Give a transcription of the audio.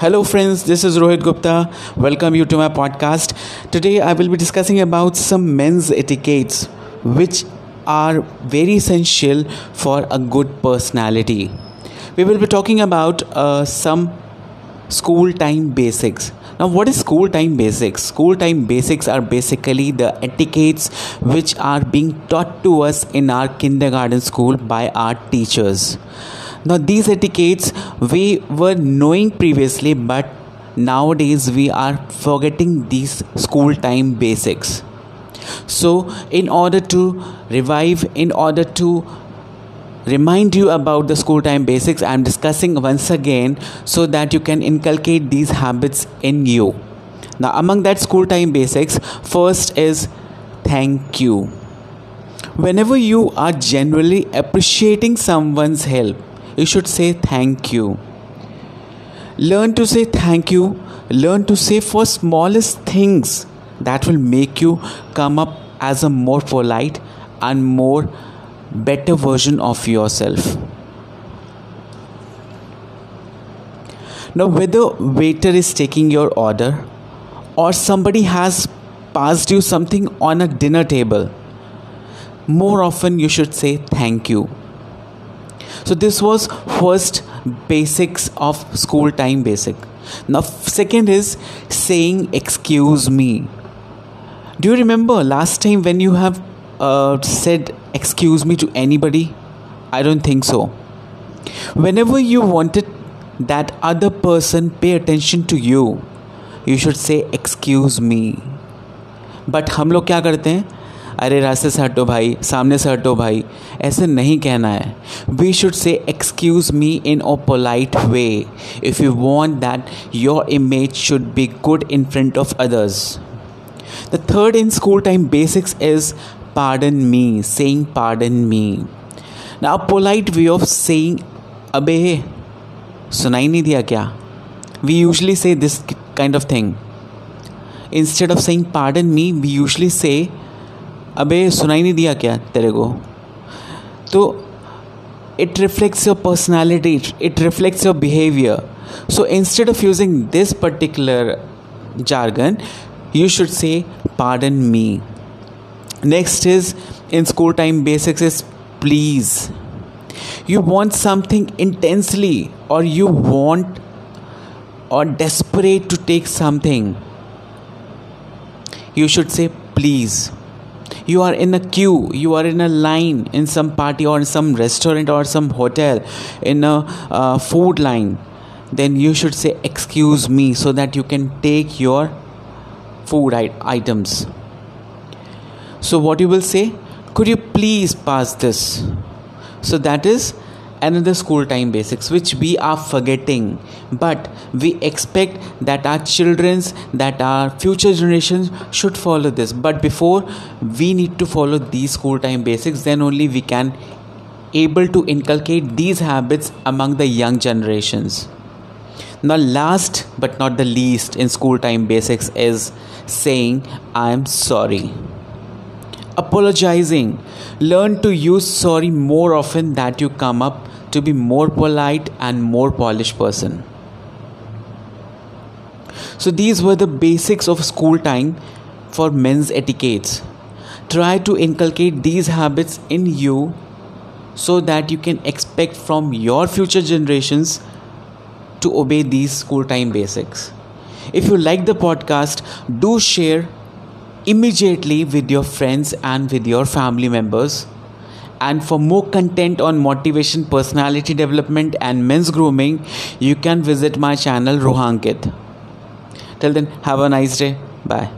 Hello, friends. This is Rohit Gupta. Welcome you to my podcast. Today, I will be discussing about some men's etiquettes, which are very essential for a good personality. We will be talking about uh, some school time basics. Now, what is school time basics? School time basics are basically the etiquettes which are being taught to us in our kindergarten school by our teachers. Now, these etiquettes we were knowing previously, but nowadays we are forgetting these school time basics. So, in order to revive, in order to remind you about the school time basics, I am discussing once again so that you can inculcate these habits in you. Now, among that school time basics, first is thank you. Whenever you are genuinely appreciating someone's help, you should say thank you. Learn to say thank you. Learn to say for smallest things that will make you come up as a more polite and more better version of yourself. Now, whether waiter is taking your order or somebody has passed you something on a dinner table, more often you should say thank you so this was first basics of school time basic न second is saying excuse me do you remember last time when you have said excuse me to anybody I don't think so whenever you wanted that other person pay attention to you you should say excuse me but हम लोग क्या करते हैं? अरे रास्ते से हटो भाई, सामने से हटो भाई। ऐसे नहीं कहना है। We should say excuse me in a polite way if you want that your image should be good in front of others the third in school time basics is pardon me saying pardon me ना polite way of saying अबे सुनाई नहीं दिया क्या? We usually say this kind of thing instead of saying pardon me we usually say अबे, सुनाई नहीं दिया क्या तेरे को? तो it reflects your personality it reflects your behaviour so instead of using this particular jargon you should say pardon me next is in school time basics is please you want something intensely और you want और desperate to take something you should say please you are in a queue you are in a line in some party or in some restaurant or some hotel in a uh, food line. Then you should say excuse me so that you can take your food items. So what you will say? Could you please pass this? So that is another school time basics which we are forgetting. But we expect that our children's that our future generations should follow this. But before we need to follow these school time basics then only we can able to inculcate these habits among the young generations. Now last but not the least in school time basics is saying i am sorry apologizing. Learn to use sorry more often that you come up to be more polite and more polished person. So these were the basics of school time for men's etiquettes. Try to inculcate these habits in you so that you can expect from your future generations to obey these school time basics. If you like the podcast do share immediately with your friends and with your family members and for more content on motivation, personality development, and men's grooming, you can visit my channel Roohankit. Till then, have a nice day. Bye.